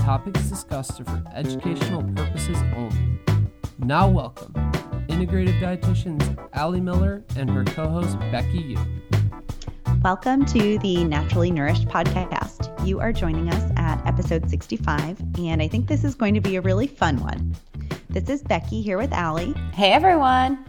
topics discussed are for educational purposes only. Now, welcome integrative dietitians Ali Miller and her co host Becky Yu. Welcome to the Naturally Nourished podcast. You are joining us at episode 65, and I think this is going to be a really fun one. This is Becky here with Ali. Hey, everyone.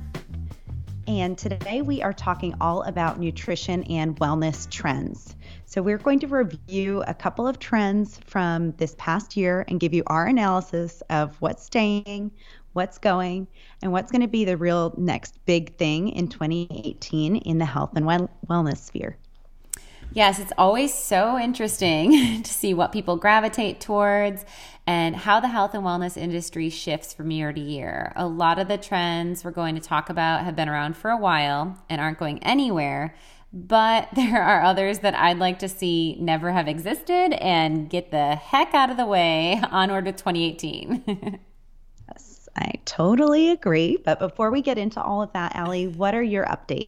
And today we are talking all about nutrition and wellness trends. So, we're going to review a couple of trends from this past year and give you our analysis of what's staying, what's going, and what's going to be the real next big thing in 2018 in the health and wellness sphere. Yes, it's always so interesting to see what people gravitate towards and how the health and wellness industry shifts from year to year. A lot of the trends we're going to talk about have been around for a while and aren't going anywhere, but there are others that I'd like to see never have existed and get the heck out of the way onward to 2018. yes, I totally agree. But before we get into all of that, Ali, what are your updates?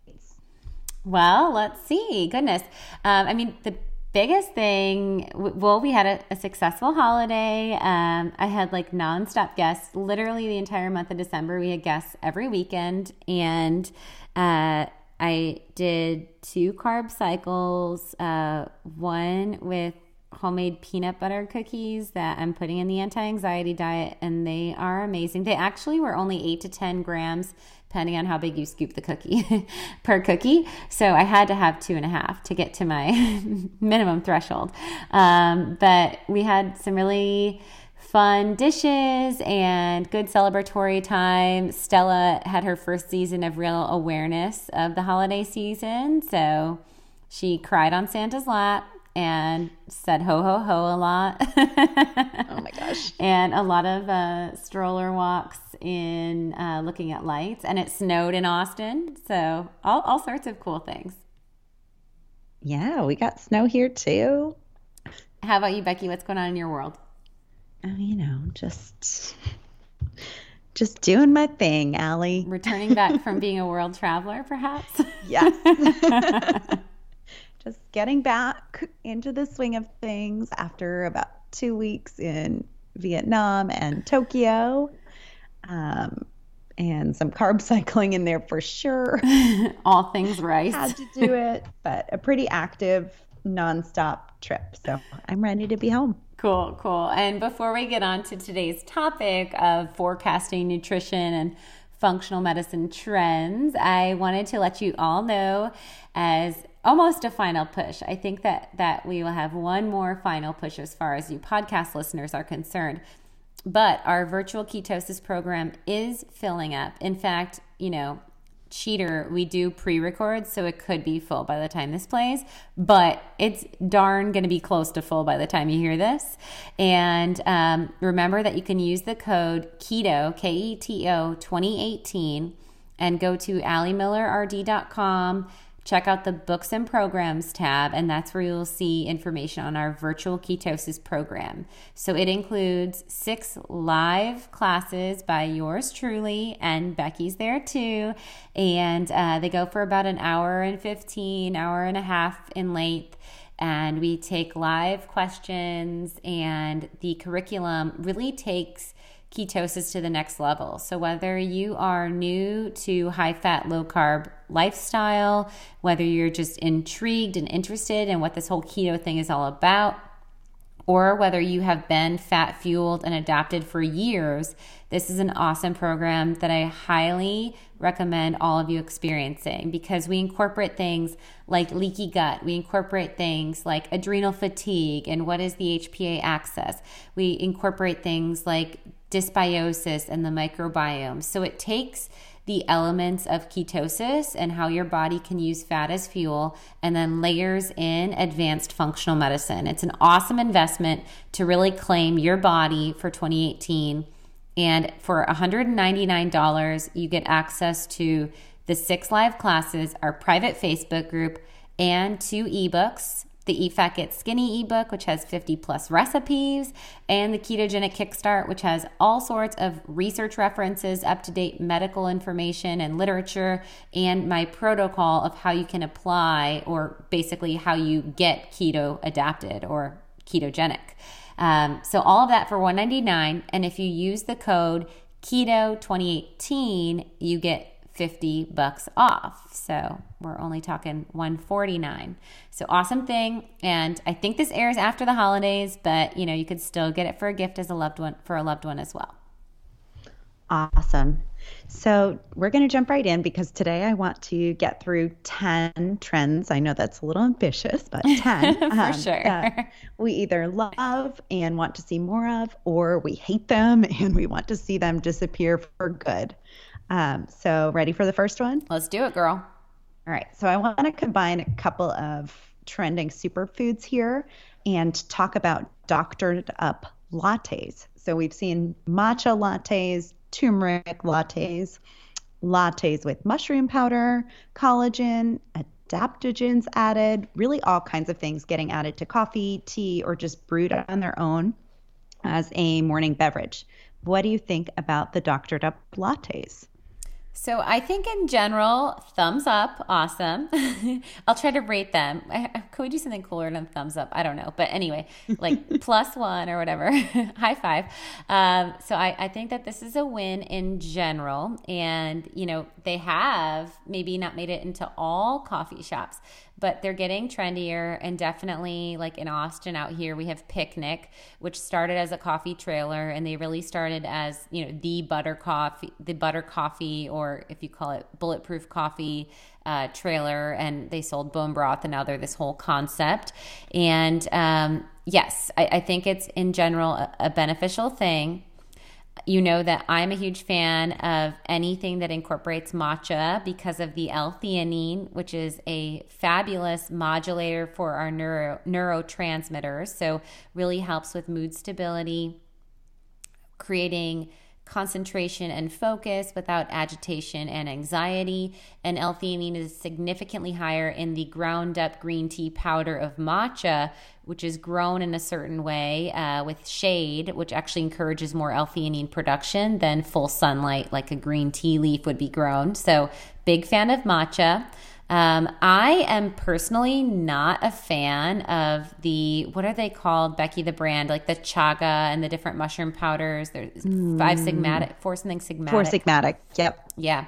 Well, let's see. Goodness. Um, I mean, the biggest thing, well, we had a, a successful holiday. Um, I had like nonstop guests literally the entire month of December. We had guests every weekend. And uh, I did two carb cycles, uh, one with homemade peanut butter cookies that I'm putting in the anti anxiety diet, and they are amazing. They actually were only eight to 10 grams depending on how big you scoop the cookie per cookie. So I had to have two and a half to get to my minimum threshold. Um, but we had some really fun dishes and good celebratory time. Stella had her first season of real awareness of the holiday season. So she cried on Santa's lap and said ho ho ho a lot. oh my gosh. And a lot of uh, stroller walks in uh, looking at lights. And it snowed in Austin. So all, all sorts of cool things. Yeah, we got snow here too. How about you, Becky? What's going on in your world? Oh, you know, just just doing my thing, Ali. Returning back from being a world traveler, perhaps? Yes. just getting back into the swing of things after about two weeks in Vietnam and Tokyo. Um, and some carb cycling in there for sure. All things rice. Had to do it, but a pretty active, nonstop trip. So I'm ready to be home. Cool, cool. And before we get on to today's topic of forecasting nutrition and functional medicine trends, I wanted to let you all know as almost a final push. I think that that we will have one more final push as far as you podcast listeners are concerned. But our virtual ketosis program is filling up. In fact, you know, cheater, we do pre record, so it could be full by the time this plays, but it's darn going to be close to full by the time you hear this. And um, remember that you can use the code KETO, K E T O 2018, and go to alimillerrd.com check out the books and programs tab, and that's where you'll see information on our virtual ketosis program. So it includes six live classes by yours truly, and Becky's there too. And uh, they go for about an hour and 15, hour and a half in length. And we take live questions, and the curriculum really takes ketosis to the next level. So, whether you are new to high fat, low carb lifestyle, whether you're just intrigued and interested in what this whole keto thing is all about, or whether you have been fat fueled and adapted for years, this is an awesome program that I highly recommend all of you experiencing because we incorporate things like leaky gut, we incorporate things like adrenal fatigue and what is the HPA axis. We incorporate things like dysbiosis and the microbiome. So it takes the elements of ketosis and how your body can use fat as fuel, and then layers in advanced functional medicine. It's an awesome investment to really claim your body for 2018 And for $199, you get access to the six live classes, our private Facebook group, and two ebooks the Eat Fat Get Skinny ebook, which has 50 plus recipes, and the Ketogenic Kickstart, which has all sorts of research references, up to date medical information and literature, and my protocol of how you can apply or basically how you get keto adapted or ketogenic. Um, so all of that for 199 and if you use the code keto 2018 you get 50 bucks off. So we're only talking 149. So awesome thing. And I think this airs after the holidays, but you know, you could still get it for a gift as a loved one for a loved one as well. Awesome. So we're going to jump right in because today I want to get through 10 trends. I know that's a little ambitious, but 10 for um, sure. we either love and want to see more of, or we hate them and we want to see them disappear for good. Um, so, ready for the first one? Let's do it, girl. All right. So, I want to combine a couple of trending superfoods here and talk about doctored up lattes. So, we've seen matcha lattes, turmeric lattes, lattes with mushroom powder, collagen, adaptogens added, really all kinds of things getting added to coffee, tea, or just brewed on their own as a morning beverage. What do you think about the doctored up lattes? So I think in general, thumbs up, awesome. I'll try to rate them. Could we do something cooler than thumbs up? I don't know, but anyway, like plus one or whatever. High five. Um, so I, I think that this is a win in general, and you know they have maybe not made it into all coffee shops, but they're getting trendier and definitely like in Austin out here we have Picnic which started as a coffee trailer and they really started as you know the butter coffee the butter coffee or if you call it bulletproof coffee uh, trailer and they sold bone broth and now they're this whole concept. And um, yes I, I, think it's in general a, a beneficial thing you know that I'm a huge fan of anything that incorporates matcha because of the L-theanine, which is a fabulous modulator for our neuro neurotransmitters. So really helps with mood stability, creating concentration and focus without agitation and anxiety. And L-theanine is significantly higher in the ground up green tea powder of matcha, which is grown in a certain way uh, with shade, which actually encourages more L-theanine production than full sunlight, like a green tea leaf would be grown. So, big fan of matcha. Um, I am personally not a fan of the what are they called, Becky the brand, like the chaga and the different mushroom powders. There's mm. five sigmatic, four something sigmatic. Four sigmatic. Yep. Yeah.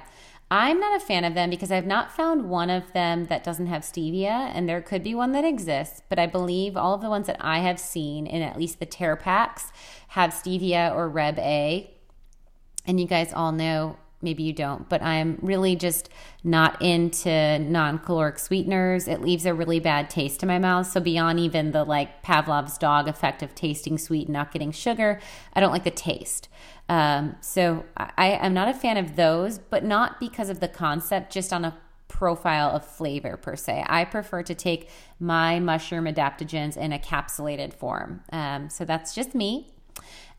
I'm not a fan of them because I've not found one of them that doesn't have stevia, and there could be one that exists, but I believe all of the ones that I have seen in at least the tear packs have stevia or Reb A. And you guys all know maybe you don't, but I'm really just not into non caloric sweeteners. It leaves a really bad taste in my mouth. So, beyond even the like Pavlov's dog effect of tasting sweet and not getting sugar, I don't like the taste. Um, so, I, am not a fan of those, but not because of the concept, just on a profile of flavor per se. I prefer to take my mushroom adaptogens in a capsulated form. Um, so, that's just me.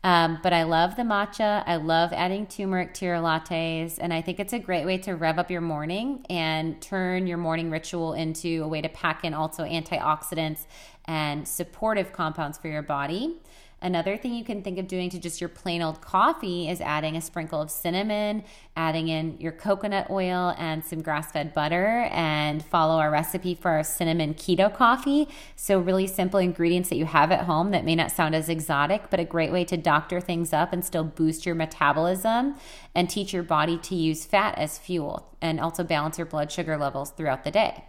Um, but I love the matcha. I love adding turmeric to your lattes. And I think it's a great way to rev up your morning and turn your morning ritual into a way to pack in also antioxidants and supportive compounds for your body. Another thing you can think of doing to just your plain old coffee is adding a sprinkle of cinnamon, adding in your coconut oil and some grass fed butter, and follow our recipe for our cinnamon keto coffee. So, really simple ingredients that you have at home that may not sound as exotic, but a great way to doctor things up and still boost your metabolism and teach your body to use fat as fuel and also balance your blood sugar levels throughout the day.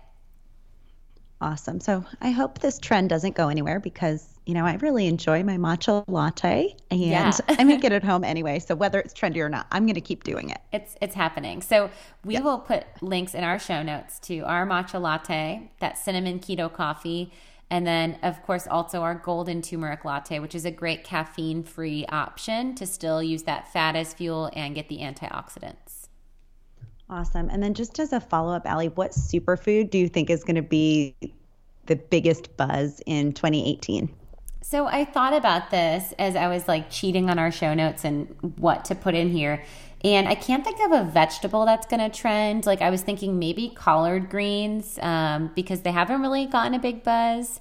Awesome. So I hope this trend doesn't go anywhere because, you know, I really enjoy my matcha latte and yeah. I make it at home anyway. So whether it's trendy or not, I'm going to keep doing it. It's it's happening. So we yeah. will put links in our show notes to our matcha latte, that cinnamon keto coffee, and then of course also our golden turmeric latte, which is a great caffeine-free option to still use that fat as fuel and get the antioxidants. Awesome. And then just as a follow up, Ali, what superfood do you think is going to be the biggest buzz in 2018? So I thought about this as I was like cheating on our show notes and what to put in here. And I can't think of a vegetable that's going to trend. Like I was thinking maybe collard greens um, because they haven't really gotten a big buzz.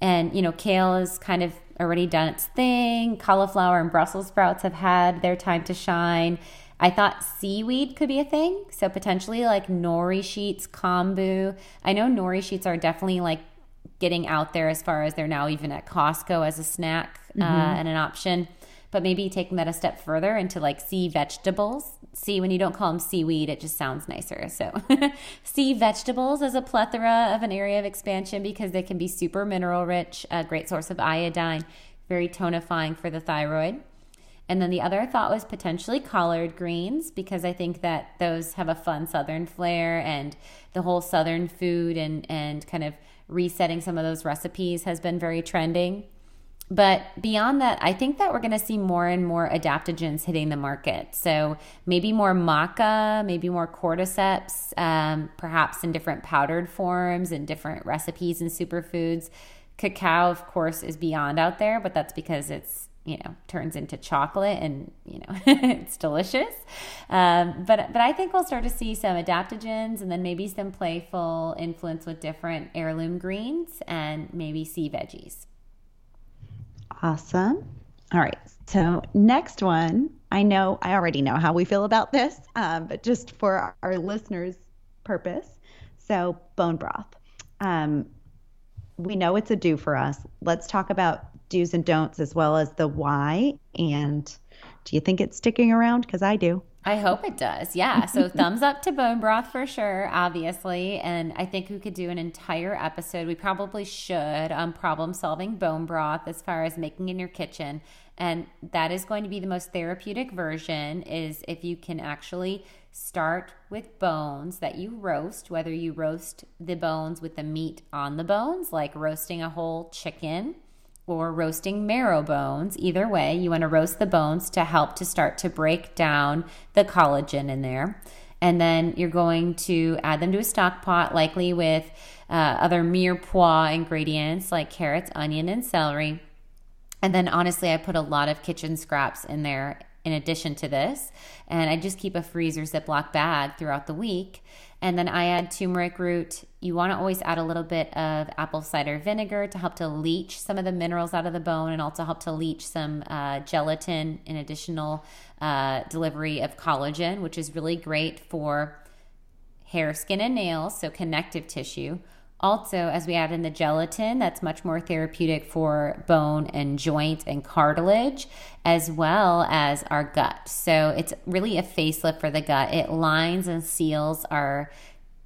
And, you know, kale has kind of already done its thing. Cauliflower and Brussels sprouts have had their time to shine. I thought seaweed could be a thing. So potentially like nori sheets, kombu. I know nori sheets are definitely like getting out there as far as they're now even at Costco as a snack uh, mm-hmm. uh, and an option. But maybe taking that a step further into like sea vegetables. See, when you don't call them seaweed, it just sounds nicer. So, sea vegetables is a plethora of an area of expansion because they can be super mineral rich, a great source of iodine, very tonifying for the thyroid. And then the other thought was potentially collard greens because I think that those have a fun southern flair and the whole southern food and and kind of resetting some of those recipes has been very trending. But beyond that, I think that we're going to see more and more adaptogens hitting the market. So maybe more maca, maybe more cordyceps, um, perhaps in different powdered forms and different recipes and superfoods. Cacao, of course, is beyond out there, but that's because it's you know turns into chocolate and you know it's delicious. Um, but but i think we'll start to see some adaptogens and then maybe some playful influence with different heirloom greens and maybe sea veggies. Awesome. All right. So next one i know i already know how we feel about this um, but just for our, listeners purpose so bone broth. Um, we know it's a do for us. Let's talk about do's and don'ts as well as the why. And do you think it's sticking around? Because I do. I hope it does. Yeah. So thumbs up to bone broth for sure, obviously. And I think we could do an entire episode. We probably should on problem solving bone broth as far as making in your kitchen. And that is going to be the most therapeutic version is if you can actually start with bones that you roast, whether you roast the bones with the meat on the bones, like roasting a whole chicken or roasting marrow bones. Either way, you want to roast the bones to help to start to break down the collagen in there. And then you're going to add them to a stock pot, likely with uh, other mirepoix ingredients like carrots, onion, and celery. And then honestly, I put a lot of kitchen scraps in there in addition to this. And I just keep a freezer Ziploc bag throughout the week. And then I add turmeric root. You want to always add a little bit of apple cider vinegar to help to leach some of the minerals out of the bone and also help to leach some uh, gelatin and additional uh, delivery of collagen, which is really great for hair, skin, and nails, so connective tissue. Also, as we add in the gelatin, that's much more therapeutic for bone and joint and cartilage, as well as our gut. So it's really a facelift for the gut. It lines and seals our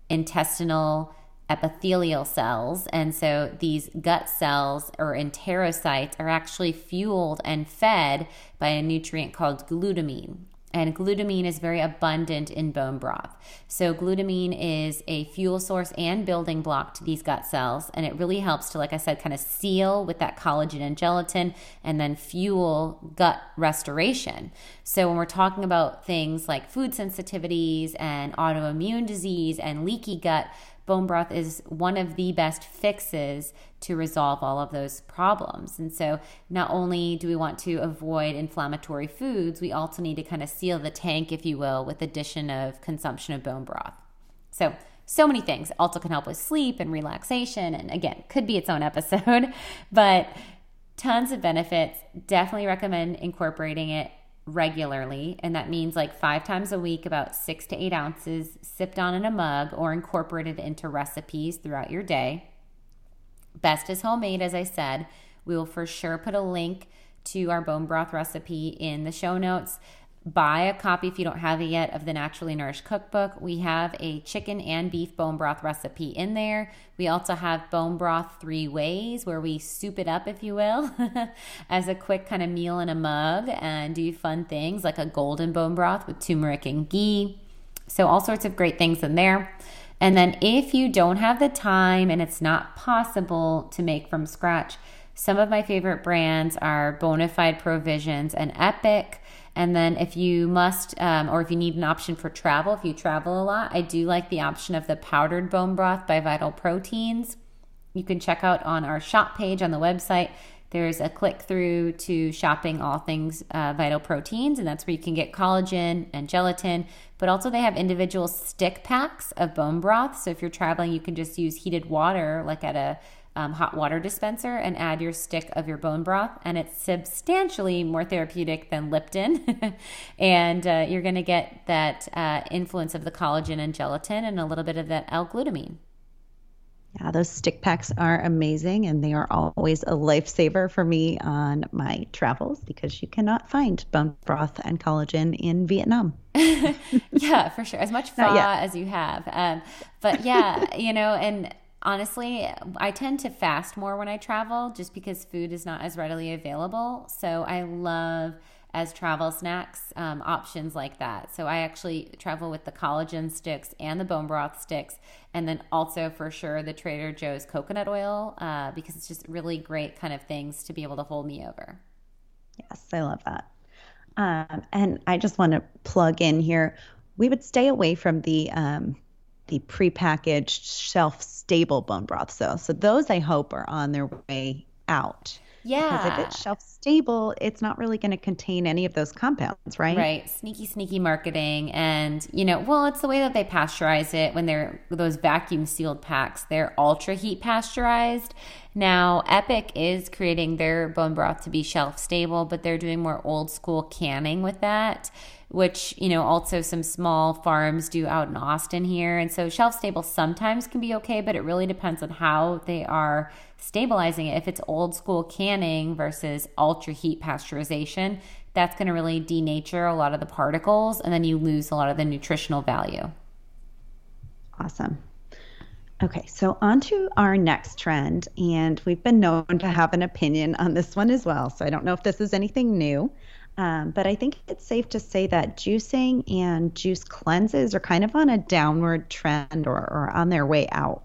intestinal epithelial cells. And so these gut cells or enterocytes are actually fueled and fed by a nutrient called glutamine. And glutamine is very abundant in bone broth. So, glutamine is a fuel source and building block to these gut cells. And it really helps to, like I said, kind of seal with that collagen and gelatin and then fuel gut restoration. So, when we're talking about things like food sensitivities and autoimmune disease and leaky gut, bone broth is one of the best fixes to resolve all of those problems. And so, not only do we want to avoid inflammatory foods, we also need to kind of seal the tank, if you will, with addition of consumption of bone broth. So, so many things also can help with sleep and relaxation. And again, could be its own episode, but tons of benefits. Definitely recommend incorporating it regularly, and that means like five times a week, about six to eight ounces sipped on in a mug or incorporated into recipes throughout your day. Best is homemade, as I said. We will for sure put a link to our bone broth recipe in the show notes buy a copy if you don't have it yet of the Naturally Nourished Cookbook. We have a chicken and beef bone broth recipe in there. We also have bone broth three ways where we soup it up, if you will, as a quick kind of meal in a mug and do fun things like a golden bone broth with turmeric and ghee. So, all sorts of great things in there. And then, if you don't have the time and it's not possible to make from scratch, some of my favorite brands are Bonafide Provisions and Epic. And then if you must, um, or if you need an option for travel, if you travel a lot, I do like the option of the powdered bone broth by Vital Proteins. You can check out on our shop page on the website there's a click through to shopping all things uh, vital proteins, and that's where you can get collagen and gelatin. But also, they have individual stick packs of bone broth. So if you're traveling, you can just use heated water, like at a um, hot water dispenser and add your stick of your bone broth. And it's substantially more therapeutic than Lipton. and uh, you're going to get that uh, influence of the collagen and gelatin and a little bit of that L glutamine. Yeah, those stick packs are amazing and they are always a lifesaver for me on my travels because you cannot find bone broth and collagen in Vietnam. yeah, for sure. As much pho as you have. Um, but yeah, you know, and honestly, I tend to fast more when I travel just because food is not as readily available. So I love as travel snacks um, options like that. So I actually travel with the collagen sticks and the bone broth sticks, and then also for sure the Trader Joe's coconut oil uh, because it's just really great kind of things to be able to hold me over. Yes, I love that. Um, and I just want to plug in here. We would stay away from the um, the prepackaged shelf stable bone broth. So, so those I hope are on their way out. Yeah. Because if it's shelf stable, it's not really going to contain any of those compounds, right? Right. Sneaky, sneaky marketing. And, you know, well, it's the way that they pasteurize it when they're those vacuum sealed packs. They're ultra heat pasteurized. Now, Epic is creating their bone broth to be shelf stable, but they're doing more old school canning with that which you know also some small farms do out in Austin here. And so shelf stable sometimes can be okay, but it really depends on how they are stabilizing it. If it's old school canning versus ultra heat pasteurization, that's going to really denature a lot of the particles, and then you lose a lot of the nutritional value. Awesome. Okay, so on to our next trend, and we've been known to have an opinion on this one as well. So I don't know if this is anything new. Um, but I think it's safe to say that juicing and juice cleanses are kind of on a downward trend or, or on their way out.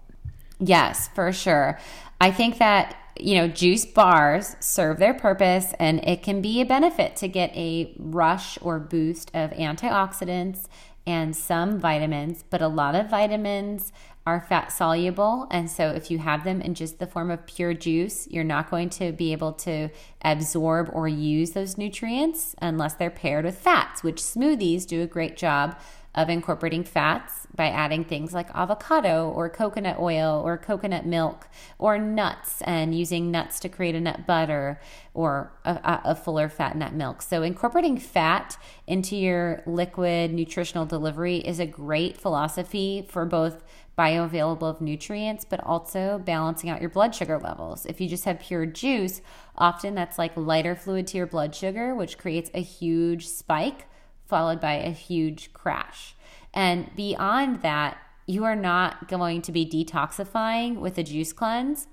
Yes, for sure. I think that you know, juice bars serve their purpose and it can be a benefit to get a rush or boost of antioxidants and some vitamins, but a lot of vitamins are fat soluble. And so, if you have them in just the form of pure juice, you're not going to be able to absorb or use those nutrients unless they're paired with fats, which smoothies do a great job of incorporating fats by adding things like avocado or coconut oil or coconut milk or nuts and using nuts to create a nut butter or a, a, fuller fat nut milk. So, incorporating fat into your liquid nutritional delivery is a great philosophy for both bioavailable of nutrients, but also balancing out your blood sugar levels. If you just have pure juice, often that's like lighter fluid to your blood sugar, which creates a huge spike followed by a huge crash. And beyond that, you are not going to be detoxifying with a juice cleanse.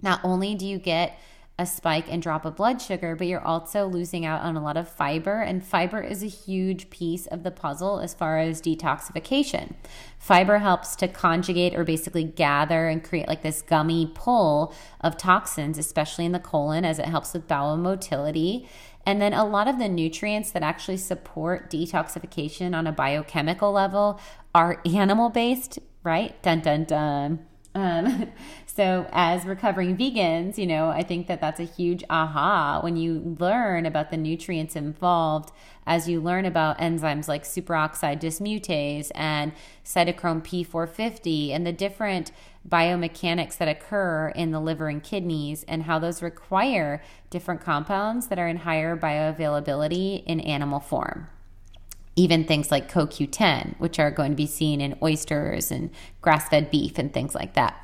Not only do you get a spike and drop of blood sugar, but you're also losing out on a lot of fiber. And fiber is a huge piece of the puzzle as far as detoxification. Fiber helps to conjugate or basically gather and create like this gummy pull of toxins, especially in the colon, as it helps with bowel motility. And then a lot of the nutrients that actually support detoxification on a biochemical level are animal based, right? Dun dun dun. Um, so, as recovering vegans, you know, I think that that's a huge aha when you learn about the nutrients involved, as you learn about enzymes like superoxide dismutase and cytochrome P450 and the different biomechanics that occur in the liver and kidneys and how those require different compounds that are in higher bioavailability in animal form even things like CoQ10, which are going to be seen in oysters and grass fed beef and things like that.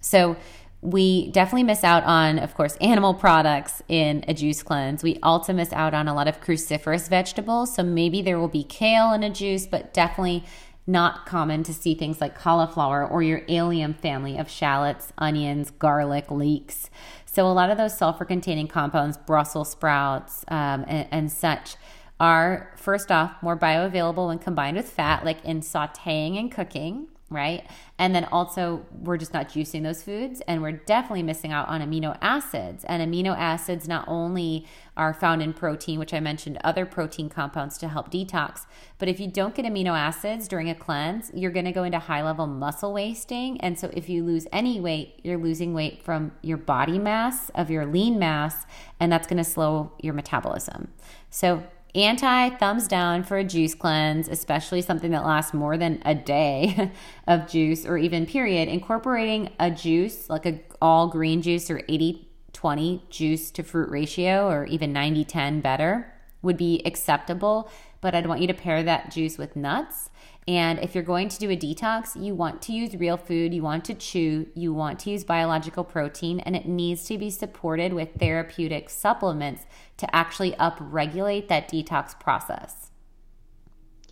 So, we definitely miss out on, of course, animal products in a juice cleanse. We also miss out on a lot of cruciferous vegetables. So, maybe there will be kale in a juice, but definitely not common to see things like cauliflower or your allium family of shallots, onions, garlic, leeks. So, a lot of those sulfur containing compounds, Brussels sprouts, um, and, and such are first off more bioavailable when combined with fat, like in sauteing and cooking. Right? And then also, we're just not juicing those foods, and we're definitely missing out on amino acids. And amino acids not only are found in protein, which I mentioned other protein compounds to help detox, but if you don't get amino acids during a cleanse, you're going to go into high level muscle wasting. And so, if you lose any weight, you're losing weight from your body mass, of your lean mass, and that's going to slow your metabolism. So, anti thumbs down for a juice cleanse, especially something that lasts more than a day of juice or even period. Incorporating a juice, like a all green juice or 80 20 juice to fruit ratio or even 90 10 better would be acceptable, but I'd want you to pair that juice with nuts and if you're going to do a detox, you want to use real food, you want to chew, you want to use biological protein, and it needs to be supported with therapeutic supplements to actually upregulate that detox process.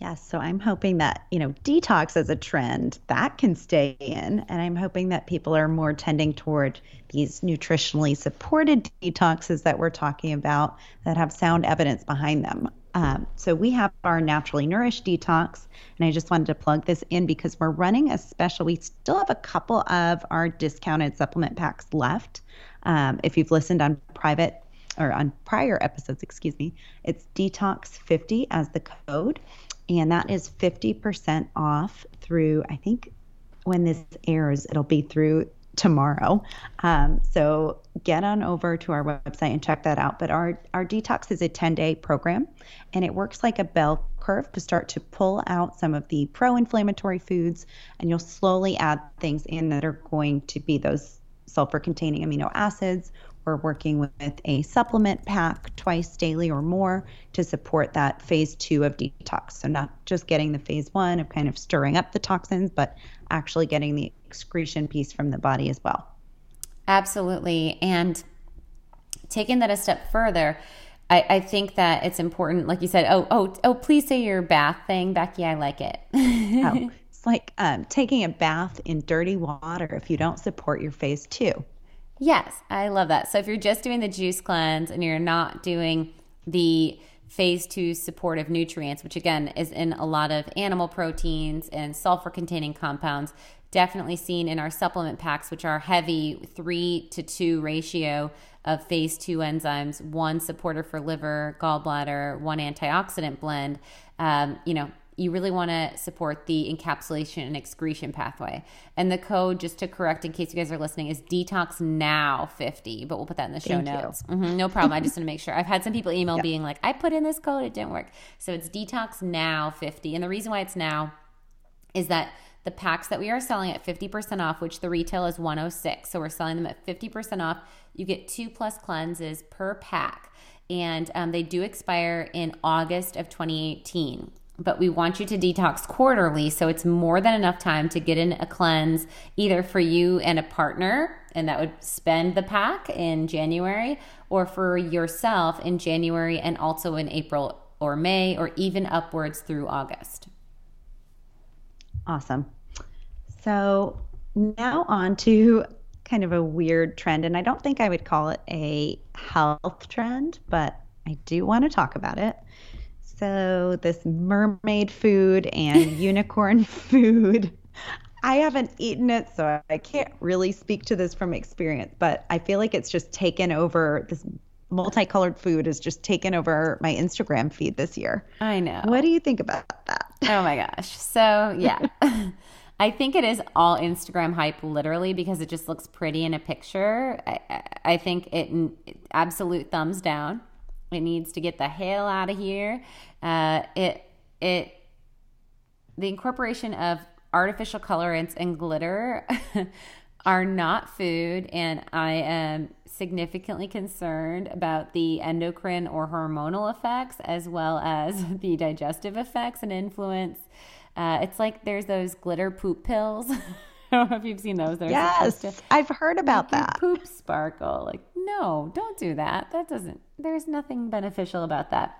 Yes, so I'm hoping that, you know, detox as a trend that can stay in. And I'm hoping that people are more tending toward these nutritionally supported detoxes that we're talking about that have sound evidence behind them. Um, so we have our naturally nourished detox, and I just wanted to plug this in because we're running a special. We still have a couple of our discounted supplement packs left. Um, if you've listened on private or on prior episodes, excuse me, it's detox 50 as the code, and that is 50% off through I think when this airs, it'll be through tomorrow. Um, so get on over to our website and check that out. But our, our detox is a 10 day program and it works like a bell curve to start to pull out some of the pro inflammatory foods. And you'll slowly add things in that are going to be those sulfur containing amino acids. We're working with a supplement pack twice daily or more to support that phase two of detox. So, not just getting the phase one of kind of stirring up the toxins, but actually getting the excretion piece from the body as well. Absolutely. And taking that a step further, I, I, think that it's important, like you said, oh, oh, oh, please say your bath thing, Becky. I like it. oh, it's like um, taking a bath in dirty water if you don't support your phase two. Yes, I love that. So if you're just doing the juice cleanse and you're not doing the phase two supportive nutrients, which again is in a lot of animal proteins and sulfur containing compounds, definitely seen in our supplement packs, which are heavy three to two ratio of phase two enzymes, one supporter for liver, gallbladder, one antioxidant blend. Um, you know, you really want to support the encapsulation and excretion pathway. And the code, just to correct in case you guys are listening, is detox now 50, but we'll put that in the show Thank notes. Mm-hmm, no problem. I just want to make sure. I've had some people email yeah. being like, I put in this code, it didn't work. So it's detox now 50. And the reason why it's now is that the packs that we are selling at 50% off, which the retail is 106. So we're selling them at 50% off. You get two plus cleanses per pack. And um, they do expire in August of 2018 but we want you to detox quarterly. So it's more than enough time to get in a cleanse either for you and a partner, and that would spend the pack in January, or for yourself in January and also in April or May, or even upwards through August. Awesome. So now on to kind of a weird trend, and I don't think I would call it a health trend, but I do want to talk about it. So, this mermaid food and unicorn food, I haven't eaten it, so I can't really speak to this from experience, but I feel like it's just taken over this multicolored food has just taken over my Instagram feed this year. I know. What do you think about that? Oh my gosh. So, yeah. I think it is all Instagram hype, literally, because it just looks pretty in a picture. I, I think it, absolute thumbs down. It needs to get the hell out of here. Uh, it it the incorporation of artificial colorants and glitter are not food, and I am significantly concerned about the endocrine or hormonal effects as well as the digestive effects and influence. Uh, it's like there's those glitter poop pills. I don't know if you've seen those. They're yes, to, I've heard about that. Poop sparkle. Like, no, don't do that. That doesn't. There's nothing beneficial about that.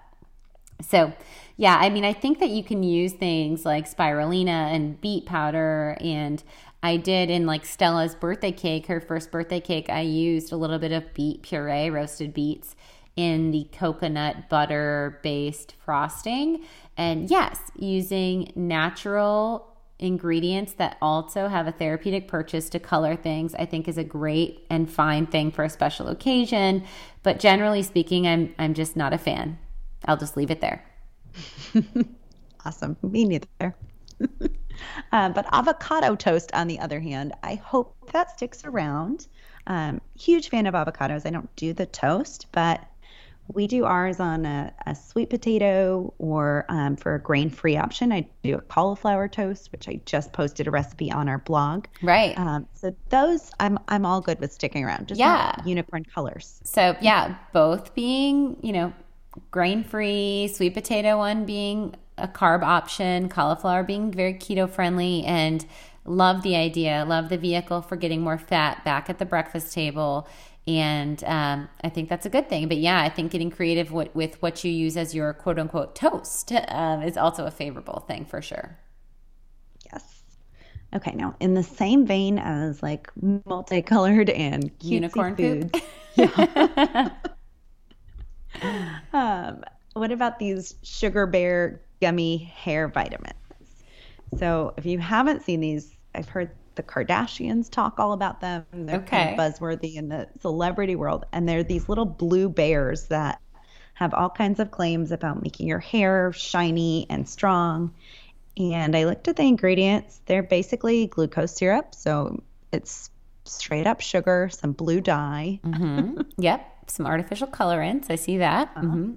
So, yeah, I mean, I think that you can use things like spirulina and beet powder. And I did in like Stella's birthday cake, her first birthday cake, I used a little bit of beet puree, roasted beets in the coconut butter based frosting. And yes, using natural ingredients that also have a therapeutic purchase to color things, I think is a great and fine thing for a special occasion. But generally speaking, I'm I'm just not a fan. I'll just leave it there. awesome. Me neither. uh, but avocado toast, on the other hand, I hope that sticks around. Um, huge fan of avocados. I don't do the toast, but we do ours on a, a sweet potato or um, for a grain free option. I do a cauliflower toast, which I just posted a recipe on our blog. Right. Um, so those I'm I'm all good with sticking around. Just yeah. unicorn colors. So yeah, both being you know grain free, sweet potato one being a carb option, cauliflower being very keto friendly, and love the idea, love the vehicle for getting more fat back at the breakfast table. And um, I think that's a good thing. But yeah, I think getting creative with, with what you use as your quote unquote toast um, is also a favorable thing for sure. Yes. Okay, now in the same vein as like multicolored and unicorn foods, yeah. um, what about these sugar bear gummy hair vitamins? So if you haven't seen these, I've heard the Kardashians talk all about them. They're okay. kind of buzzworthy in the celebrity world. And they're these little blue bears that have all kinds of claims about making your hair shiny and strong. And I looked at the ingredients. They're basically glucose syrup. So it's straight up sugar, some blue dye. Mm-hmm. yep. Some artificial colorants. I see that. Uh-huh. Mm-hmm.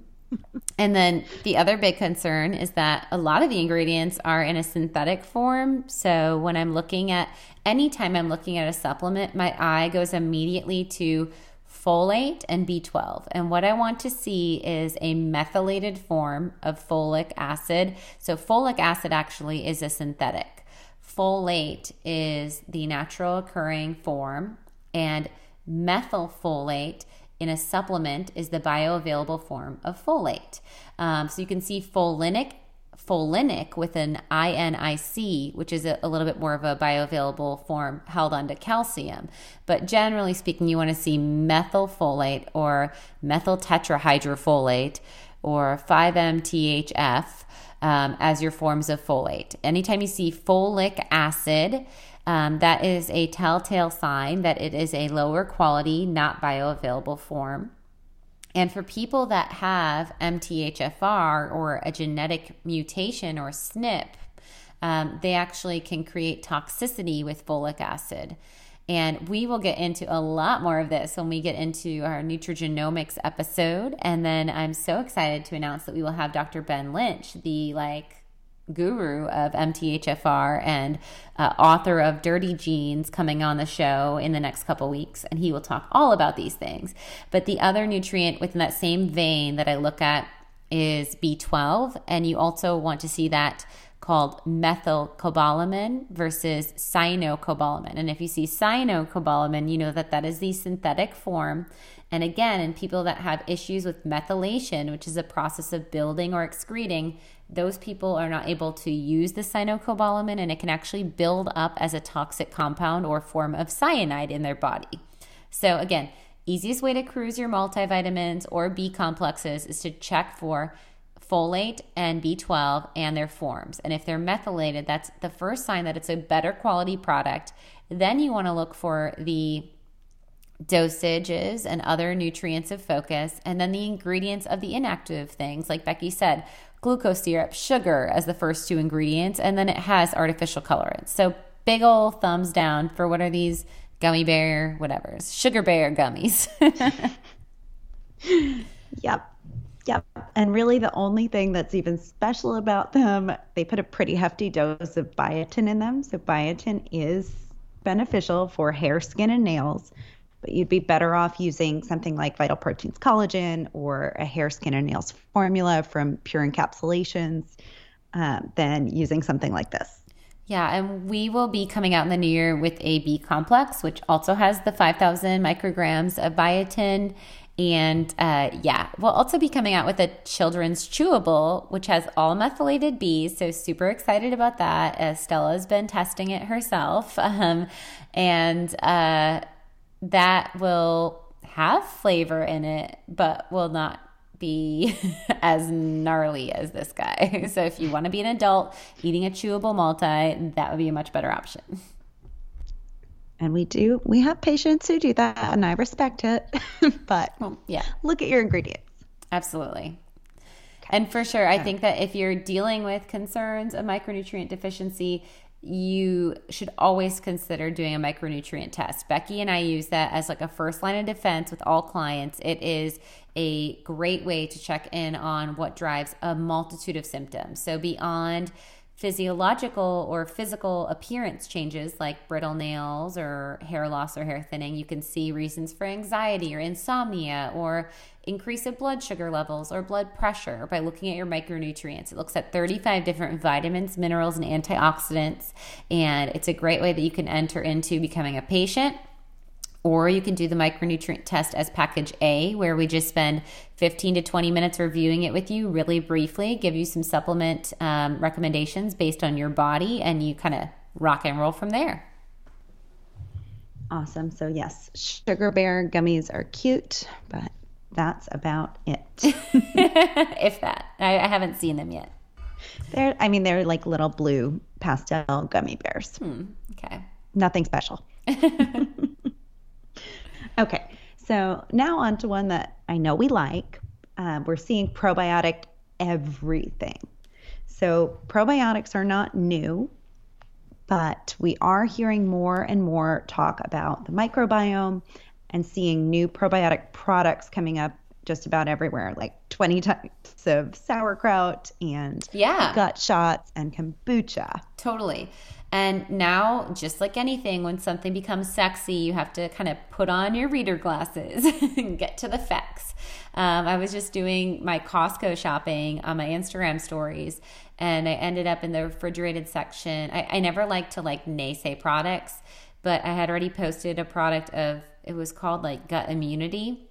And then the other big concern is that a lot of the ingredients are in a synthetic form. So when I'm looking at, anytime I'm looking at a supplement, my eye goes immediately to folate and B12. And what I want to see is a methylated form of folic acid. So folic acid actually is a synthetic. Folate is the natural occurring form, and methylfolate in a supplement is the bioavailable form of folate. Um, so you can see folinic, folinic with an INIC, which is a, a, little bit more of a bioavailable form held onto calcium. But generally speaking, you want to see methylfolate or methyl tetrahydrofolate or 5-MTHF um, as your forms of folate. Anytime you see folic acid, um, that is a telltale sign that it is a lower quality, not bioavailable form. And for people that have MTHFR or a genetic mutation or SNP, um, they actually can create toxicity with folic acid. And we will get into a lot more of this when we get into our nutrigenomics episode. And then I'm so excited to announce that we will have Dr. Ben Lynch, the like guru of MTHFR and uh, author of Dirty Genes coming on the show in the next couple weeks and he will talk all about these things. But the other nutrient within that same vein that I look at is B12 and you also want to see that called methylcobalamin versus cyanocobalamin. And if you see cyanocobalamin, you know that that is the synthetic form. And again, in people that have issues with methylation, which is a process of building or excreting those people are not able to use the cyanocobalamin and it can actually build up as a toxic compound or form of cyanide in their body. So, again, easiest way to cruise your multivitamins or B complexes is to check for folate and B12 and their forms. And if they're methylated, that's the first sign that it's a better quality product. Then you want to look for the dosages and other nutrients of focus, and then the ingredients of the inactive things. Like Becky said, glucose syrup, sugar as the first two ingredients, and then it has artificial colorants. So big old thumbs down for what are these gummy bear, whatever's sugar bear gummies. yep. Yep. And really, the only thing that's even special about them, they put a pretty hefty dose of biotin in them. So, biotin is beneficial for hair, skin, and nails but you'd be better off using something like Vital Proteins Collagen or a hair, skin, and nails formula from Pure Encapsulations um, than using something like this. Yeah, and we will be coming out in the new year with a B complex, which also has the 5,000 micrograms of biotin. And uh, yeah, we'll also be coming out with a children's chewable, which has all methylated bees. So, super excited about that. As Stella's been testing it herself. Um, and uh, that will have flavor in it, but will not be as gnarly as this guy. So if you want to be an adult eating a chewable multi, that would be a much better option. And we do, we have patients who do that, and I respect it. but well, yeah, look at your ingredients. Absolutely. And for sure, I think that if you're dealing with concerns of micronutrient deficiency, you should always consider doing a micronutrient test. Becky and I use that as like a first line of defense with all clients. It is a great way to check in on what drives a multitude of symptoms. So, beyond physiological or physical appearance changes like brittle nails or hair loss or hair thinning, you can see reasons for anxiety or insomnia or increase of blood sugar levels or blood pressure by looking at your micronutrients. It looks at 35 different vitamins, minerals, and antioxidants, and it's a great way that you can enter into becoming a patient or you can do the micronutrient test as package A, where we just spend 15 to 20 minutes reviewing it with you really briefly, give you some supplement um, recommendations based on your body, and you kind of rock and roll from there. Awesome. So, yes, sugar bear gummies are cute, but that's about it. if that. I, I, haven't seen them yet. They're, I mean, they're like little blue pastel gummy bears. Hmm, okay. Nothing special. Okay, so now on to one that I know we like. Uh, we're seeing probiotic everything. So probiotics are not new, but we are hearing more and more talk about the microbiome and seeing new probiotic products coming up just about everywhere, like 20 types of sauerkraut and yeah. gut shots and kombucha. Totally. And now, just like anything, when something becomes sexy, you have to kind of put on your reader glasses and get to the facts. Um, I was just doing my Costco shopping on my Instagram stories, and I ended up in the refrigerated section. I, I never like to like naysay products, but I had already posted a product of it was called like gut immunity.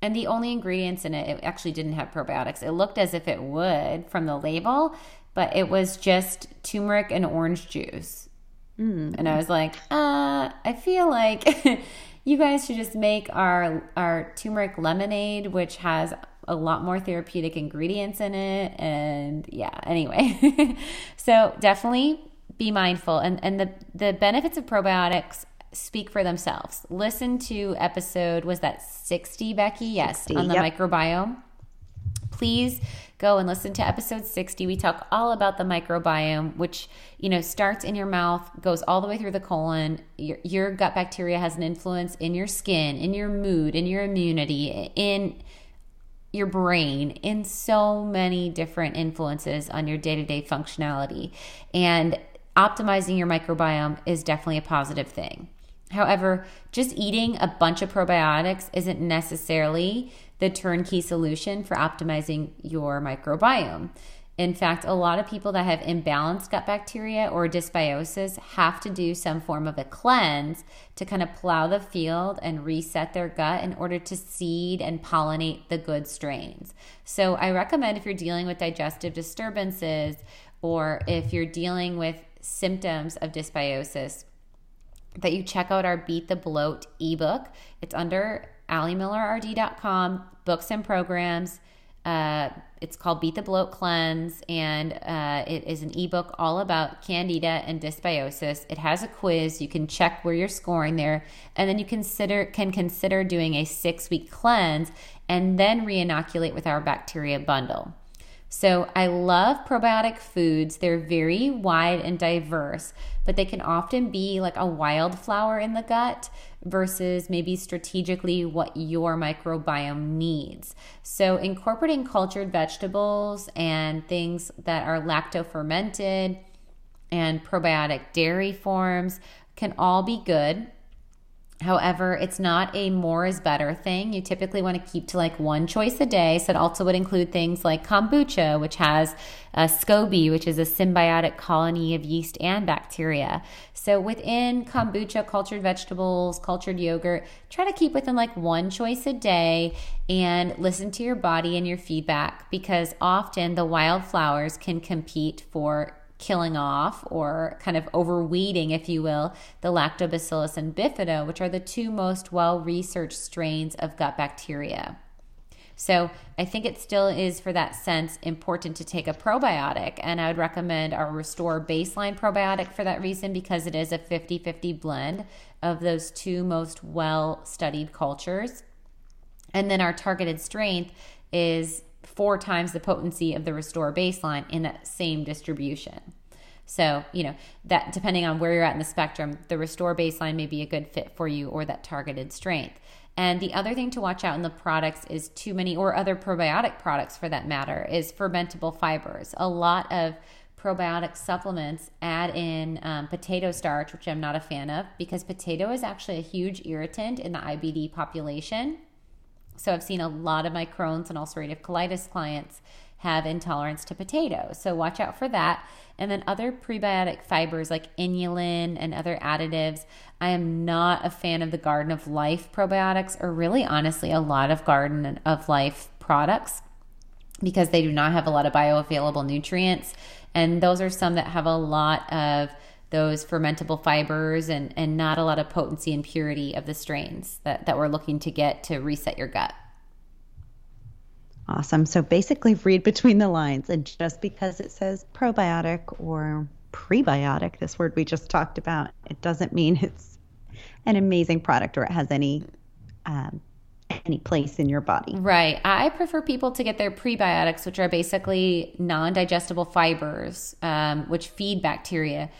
And the only ingredients in it, it actually didn't have probiotics. It looked as if it would from the label, but it was just turmeric and orange juice. Mm. And I was like, uh, I feel like you guys should just make our our turmeric lemonade, which has a lot more therapeutic ingredients in it. And yeah, anyway. so definitely be mindful. And and the the benefits of probiotics speak for themselves. Listen to episode was that 60 Becky? Yes, 60, on the yep. microbiome. Please go and listen to episode 60. We talk all about the microbiome, which, you know, starts in your mouth, goes all the way through the colon. Your, your gut bacteria has an influence in your skin, in your mood, in your immunity, in your brain, in so many different influences on your day to day functionality. And optimizing your microbiome is definitely a positive thing. However, just eating a bunch of probiotics isn't necessarily the turnkey solution for optimizing your microbiome. In fact, a lot of people that have imbalanced gut bacteria or dysbiosis have to do some form of a cleanse to kind of plow the field and reset their gut in order to seed and pollinate the good strains. So, I recommend if you're dealing with digestive disturbances or if you're dealing with symptoms of dysbiosis, that you check out our Beat the Bloat ebook. It's under AliMillerRD.com, books and programs. Uh, it's called Beat the Bloat Cleanse, and uh, it is an ebook all about candida and dysbiosis. It has a quiz. You can check where you're scoring there, and then you consider can consider doing a six week cleanse and then reinoculate with our bacteria bundle. So I love probiotic foods. They're very wide and diverse, but they can often be like a wildflower in the gut versus maybe strategically what your microbiome needs. So incorporating cultured vegetables and things that are lacto fermented and probiotic dairy forms can all be good However, it's not a more is better thing. You typically want to keep to like one choice a day. So it also would include things like kombucha, which has a SCOBY, which is a symbiotic colony of yeast and bacteria. So within kombucha, cultured vegetables, cultured yogurt, try to keep within like one choice a day and listen to your body and your feedback because often the wildflowers can compete for killing off or kind of overweeding, if you will, the lactobacillus and bifido, which are the two most well researched strains of gut bacteria. So I think it still is, for that sense, important to take a probiotic. And I would recommend our Restore Baseline probiotic for that reason because it is a 50 50 blend of those two most well studied cultures. And then our targeted strength is four times the potency of the Restore Baseline in that same distribution. So, you know, that depending on where you're at in the spectrum, the restore baseline may be a good fit for you or that targeted strength. And the other thing to watch out in the products is too many, or other probiotic products for that matter, is fermentable fibers. A lot of probiotic supplements add in um, potato starch, which I'm not a fan of because potato is actually a huge irritant in the IBD population. So I've seen a lot of my Crohn's and ulcerative colitis clients have intolerance to potatoes. So watch out for that. And then other prebiotic fibers like inulin and other additives. I am not a fan of the Garden of Life probiotics, or really honestly, a lot of Garden of Life products because they do not have a lot of bioavailable nutrients. And those are some that have a lot of those fermentable fibers and, and not a lot of potency and purity of the strains that, that we're looking to get to reset your gut. Awesome. So basically, read between the lines. And just because it says probiotic or prebiotic, this word we just talked about, it doesn't mean it's an amazing product or it has any um, any place in your body. Right. I prefer people to get their prebiotics, which are basically non digestible fibers, um, which feed bacteria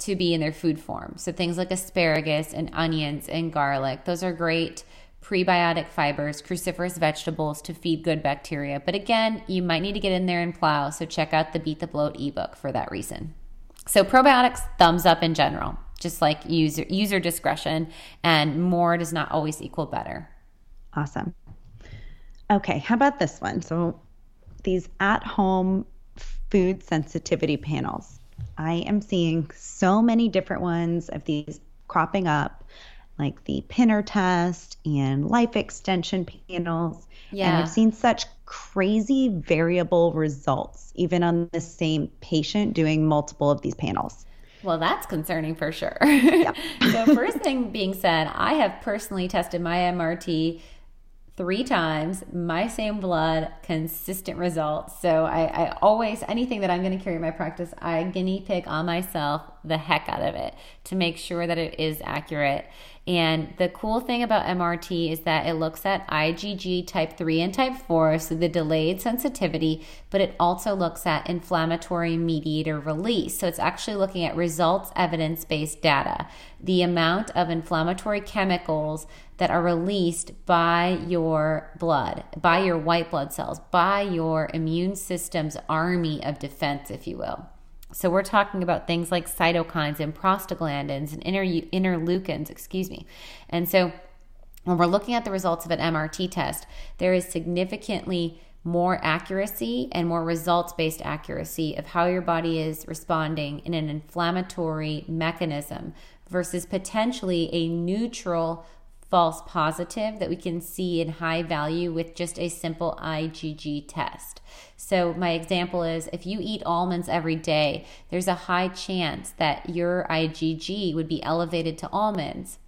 to be in their food form. So things like asparagus and onions and garlic, those are great prebiotic fibers, cruciferous vegetables to feed good bacteria. But again, you might need to get in there and plow. So check out the Beat the Bloat ebook for that reason. So probiotics, thumbs up in general, just like user user discretion, and more does not always equal better. Awesome. Okay, how about this one? So these at-home food sensitivity panels. I am seeing so many different ones of these cropping up like the Pinner test and life extension panels. Yeah. And I've seen such crazy variable results, even on the same patient doing multiple of these panels. Well, that's concerning for sure. Yeah. so, first thing being said, I have personally tested my MRT three times, my same blood, consistent results. So I, I always, anything that I'm going to carry in my practice, I guinea pig on myself the heck out of it to make sure that it is accurate. And the cool thing about MRT is that it looks at IgG type 3 and type 4, so the delayed sensitivity, but it also looks at inflammatory mediator release. So it's actually looking at results evidence based data, the amount of inflammatory chemicals that are released by your blood, by your white blood cells, by your immune system's army of defense, if you will. So we're talking about things like cytokines and prostaglandins and inter- interleukins, excuse me. And so when we're looking at the results of an MRT test, there is significantly more accuracy and more results based accuracy of how your body is responding in an inflammatory mechanism versus potentially a neutral false positive that we can see in high value with just a simple IgG test. So, my example is if you eat almonds every day, there's a high chance that your IgG would be elevated to almonds.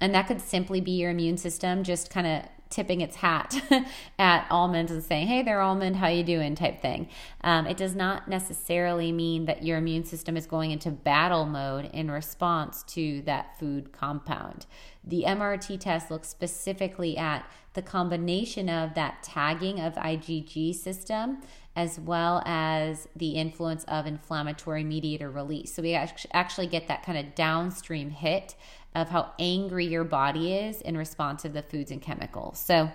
And that could simply be your immune system just kind of tipping its hat at almonds and saying, "Hey there, almond, how you doing?" type thing. Um, it does not necessarily mean that your immune system is going into battle mode in response to that food compound. The MRT test looks specifically at the combination of that tagging of IgG system as well as the influence of inflammatory mediator release. So we actually get that kind of downstream hit of how angry your body is in response to the foods and chemicals. So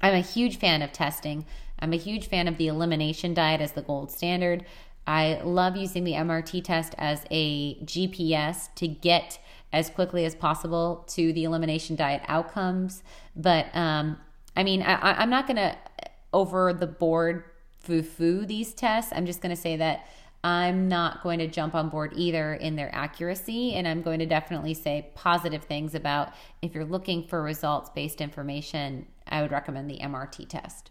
I'm a huge fan of testing. I'm a huge fan of the elimination diet as the gold standard. I love using the MRT test as a GPS to get as quickly as possible to the elimination diet outcomes. But um, I mean, I, am not going to over the board foo foo these tests. I'm just going to say that I'm not going to jump on board either in their accuracy. And I'm going to definitely say positive things about if you're looking for results based information, I would recommend the MRT test.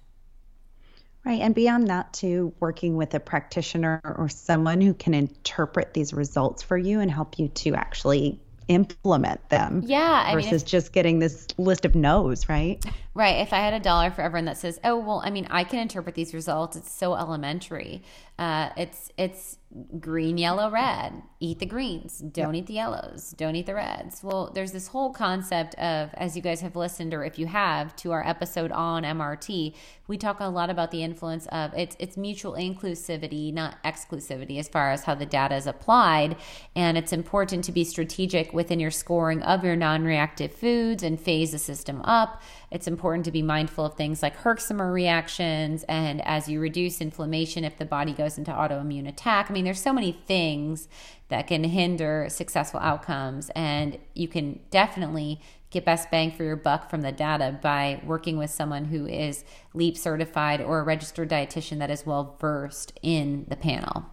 Right. And beyond that, too, working with a practitioner or someone who can interpret these results for you and help you to actually implement them. Yeah. I versus mean, just getting this list of no's, right? Right. If I had a dollar for everyone that says, "Oh, well, I mean, I can interpret these results. It's so elementary. Uh, it's it's green, yellow, red. Eat the greens. Don't yep. eat the yellows. Don't eat the reds." Well, there's this whole concept of, as you guys have listened, or if you have, to our episode on MRT, we talk a lot about the influence of it's it's mutual inclusivity, not exclusivity, as far as how the data is applied, and it's important to be strategic within your scoring of your non-reactive foods and phase the system up it's important to be mindful of things like Herxheimer reactions and as you reduce inflammation if the body goes into autoimmune attack. I mean, there's so many things that can hinder successful outcomes and you can definitely get best bang for your buck from the data by working with someone who is LEAP certified or a registered dietitian that is well versed in the panel.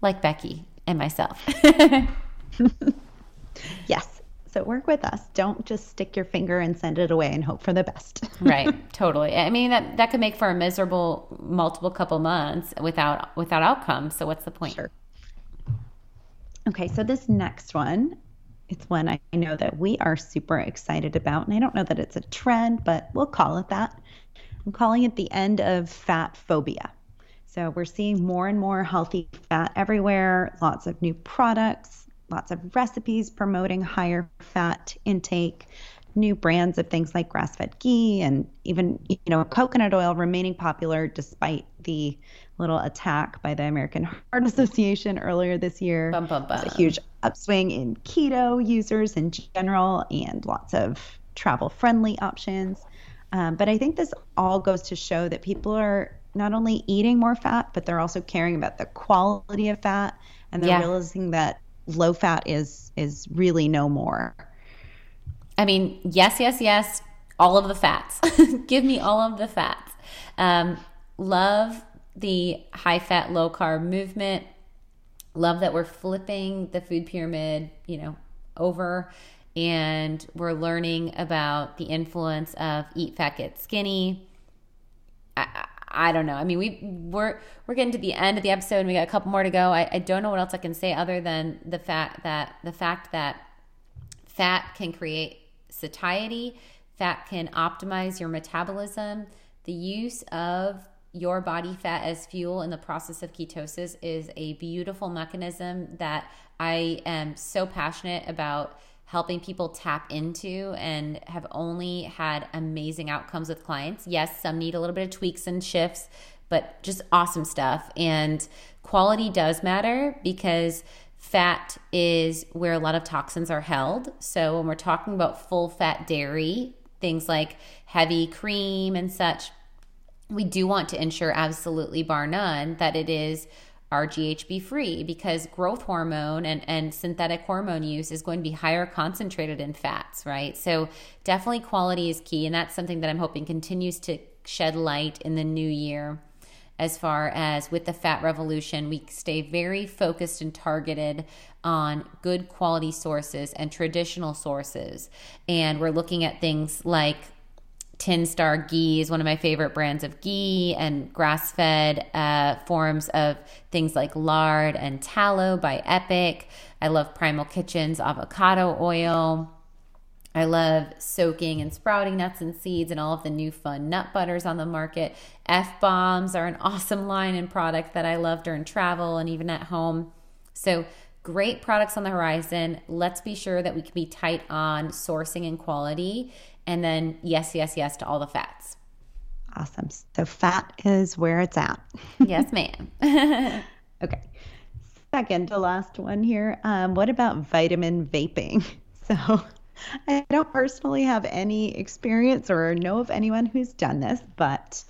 Like Becky and myself. yes. So work with us. Don't just stick your finger and send it away and hope for the best. right. Totally. I mean that that could make for a miserable multiple couple months without without outcome. So what's the point? Sure. Okay, so this next one, it's one I know that we are super excited about. And I don't know that it's a trend, but we'll call it that. I'm calling it the end of fat phobia. So we're seeing more and more healthy fat everywhere, lots of new products, lots of recipes promoting higher fat intake, new brands of things like grass-fed ghee and even you know coconut oil remaining popular despite the little attack by the American Heart Association earlier this year. Bum, bum, bum. a huge upswing in keto users in general and lots of travel friendly options. Um, but I think this all goes to show that people are not only eating more fat, but they're also caring about the quality of fat and they're yeah. realizing that low fat is is really no more. I mean, yes, yes, yes, all of the fats. Give me all of the fats. Um, love the high fat, low carb movement. Love that we're flipping the food pyramid, you know, over and we're learning about the influence of eat fat, get skinny. I don't know. I mean, we we're we're getting to the end of the episode, and we got a couple more to go. I, I don't know what else I can say other than the fact that the fact that fat can create satiety, fat can optimize your metabolism. The use of your body fat as fuel in the process of ketosis is a beautiful mechanism that I am so passionate about helping people tap into and have only had amazing outcomes with clients. Yes, some need a little bit of tweaks and shifts, but just awesome stuff. And quality does matter because fat is where a lot of toxins are held. So when we're talking about full fat dairy, things like heavy cream and such, we do want to ensure absolutely bar none that it is are GHB free because growth hormone and, and synthetic hormone use is going to be higher concentrated in fats, right? So, definitely quality is key. And that's something that I'm hoping continues to shed light in the new year. As far as with the fat revolution, we stay very focused and targeted on good quality sources and traditional sources. And we're looking at things like Tin Star ghee is one of my favorite brands of ghee and grass fed uh, forms of things like lard and tallow by Epic. I love Primal Kitchen's avocado oil. I love soaking and sprouting nuts and seeds and all of the new fun nut butters on the market. F bombs are an awesome line and product that I love during travel and even at home. So, great products on the horizon. Let's be sure that we can be tight on sourcing and quality and then yes, yes, yes to all the fats. Awesome. So fat is where it's at. yes, ma'am. okay. Second to last one here. Um, what about vitamin vaping? So I don't personally have any experience or know of anyone who's done this, but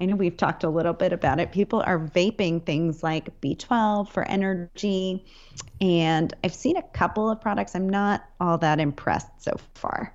I know we've talked a little bit about it. People are vaping things like B12 for energy. And I've seen a couple of products. I'm not all that impressed so far.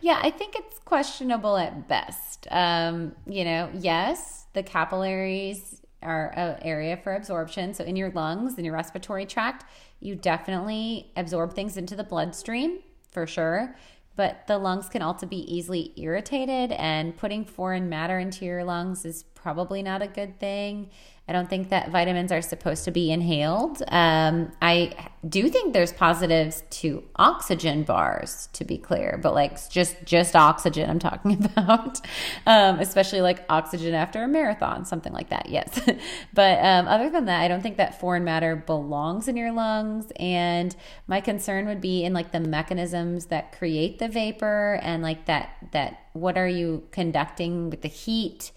Yeah, I think it's questionable at best. Um, you know, yes, the capillaries are an area for absorption. So in your lungs, in your respiratory tract, you definitely absorb things into the bloodstream for sure. But the lungs can also be easily irritated, and putting foreign matter into your lungs is probably not a good thing. I don't think that vitamins are supposed to be inhaled. Um, I do think there's positives to oxygen bars, to be clear, but like just just oxygen I'm talking about, um, especially like oxygen after a marathon, something like that. Yes, but um, other than that, I don't think that foreign matter belongs in your lungs. And my concern would be in like the mechanisms that create the vapor and like that that what are you conducting with the heat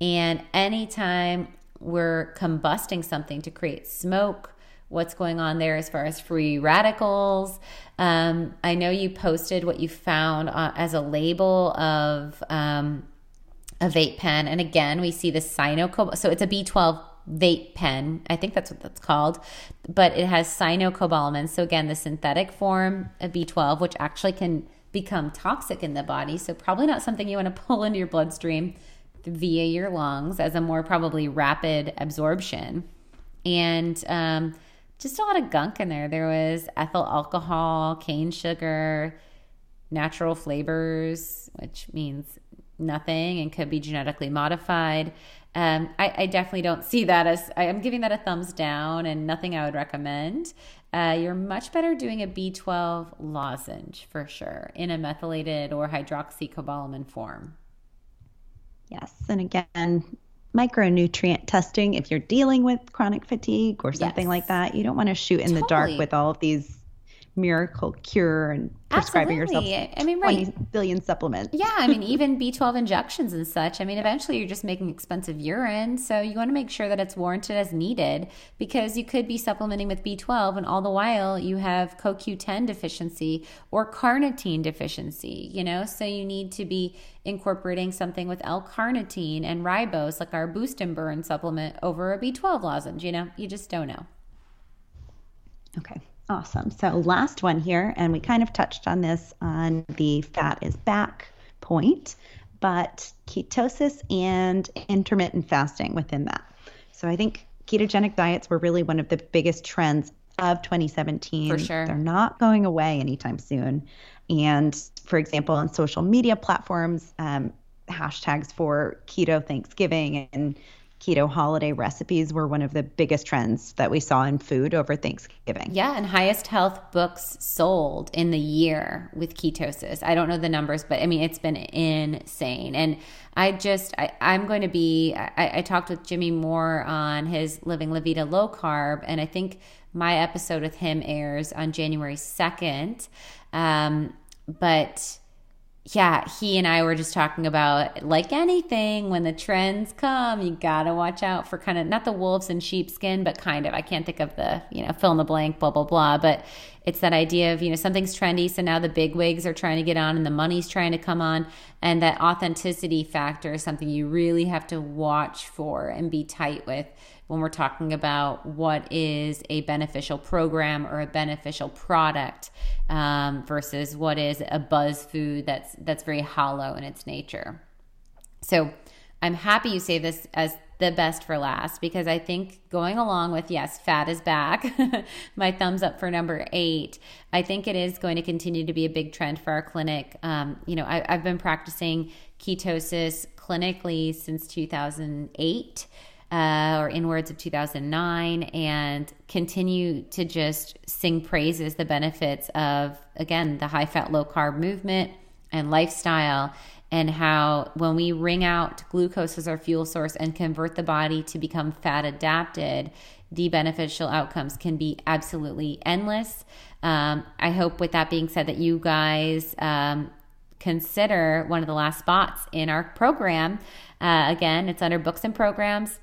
and anytime we're combusting something to create smoke, what's going on there as far as free radicals. Um, I know you posted what you found uh, as a label of um, a vape pen. And again, we see the cyanocobalamin. So it's a B12 vape pen. I think that's what that's called. But it has cyanocobalamin. So again, the synthetic form of B12, which actually can become toxic in the body. So probably not something you want to pull into your bloodstream via your lungs as a more probably rapid absorption. And um, just a lot of gunk in there. There was ethyl alcohol, cane sugar, natural flavors, which means nothing and could be genetically modified. Um, I, I, definitely don't see that as I'm giving that a thumbs down and nothing I would recommend. Uh, you're much better doing a B12 lozenge for sure in a methylated or hydroxycobalamin form. Yes. And again, micronutrient testing if you're dealing with chronic fatigue or something yes. like that. You don't want to shoot in totally. the dark with all of these miracle cure and prescribing Absolutely. yourself I mean, right. 20 billion supplements. Yeah, I mean, even B12 injections and such. I mean, eventually you're just making expensive urine. So you want to make sure that it's warranted as needed because you could be supplementing with B12 and all the while you have CoQ10 deficiency or carnitine deficiency, you know? So you need to be incorporating something with L-carnitine and ribose, like our Boost and Burn supplement, over a B12 lozenge, you know? You just don't know. Okay. Awesome. So, last one here, and we kind of touched on this on the fat is back point, but ketosis and intermittent fasting within that. So, I think ketogenic diets were really one of the biggest trends of 2017. For sure. They're not going away anytime soon. And for example, on social media platforms, um, hashtags for keto Thanksgiving and keto holiday recipes were one of the biggest trends that we saw in food over Thanksgiving. Yeah, and highest health books sold in the year with ketosis. I don't know the numbers, but I mean, it's been insane. And I just, I, am going to be, I, I talked with Jimmy Moore on his Living La Vida low carb, and I think my episode with him airs on January 2nd. Um, but yeah, he and I were just talking about like anything, when the trends come, you gotta watch out for kind of not the wolves in sheepskin, but kind of. I can't think of the, you know, fill in the blank, blah, blah, blah. But it's that idea of, you know, something's trendy. So now the big wigs are trying to get on and the money's trying to come on. And that authenticity factor is something you really have to watch for and be tight with when we're talking about what is a beneficial program or a beneficial product um, versus what is a buzz food that's that's very hollow in its nature. So I'm happy you say this as the best for last because I think going along with yes, fat is back. my thumbs up for number eight. I think it is going to continue to be a big trend for our clinic. Um, you know, I, I've been practicing ketosis clinically since 2008 uh, or in words of 2009 and continue to just sing praises the benefits of again the high fat low carb movement and lifestyle and how when we wring out glucose as our fuel source and convert the body to become fat adapted the beneficial outcomes can be absolutely endless um, i hope with that being said that you guys um, consider one of the last spots in our program uh, again it's under books and programs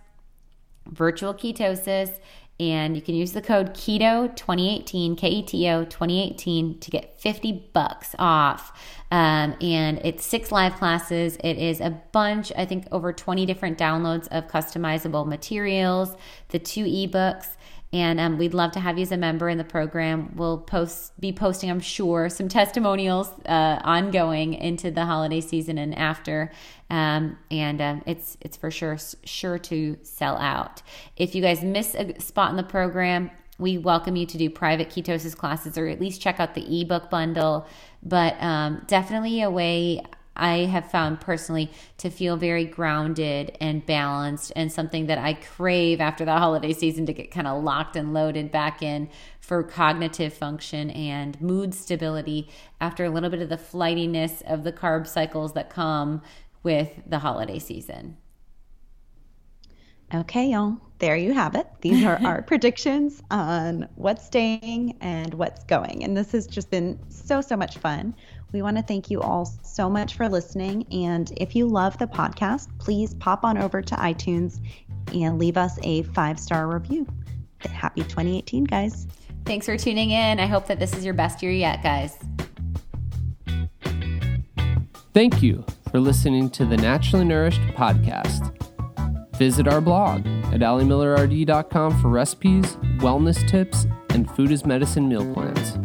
virtual ketosis. And you can use the code KETO 2018, K E T O 2018 to get 50 bucks off. Um, and it's six live classes. It is a bunch, I think over 20 different downloads of customizable materials, the two ebooks, and um, we'd love to have you as a member in the program. We'll post be posting, I'm sure, some testimonials uh, ongoing into the holiday season and after. Um, and um, it's it's for sure sure to sell out. If you guys miss a spot in the program, we welcome you to do private ketosis classes or at least check out the ebook bundle. But um, definitely a way I have found personally to feel very grounded and balanced, and something that I crave after the holiday season to get kind of locked and loaded back in for cognitive function and mood stability after a little bit of the flightiness of the carb cycles that come with the holiday season. Okay, y'all, there you have it. These are our predictions on what's staying and what's going. And this has just been so, so much fun. We want to thank you all so much for listening. And if you love the podcast, please pop on over to iTunes and leave us a five star review. Happy 2018, guys. Thanks for tuning in. I hope that this is your best year yet, guys. Thank you for listening to the Naturally Nourished podcast. Visit our blog at alimillerrd.com for recipes, wellness tips, and food as medicine meal plans.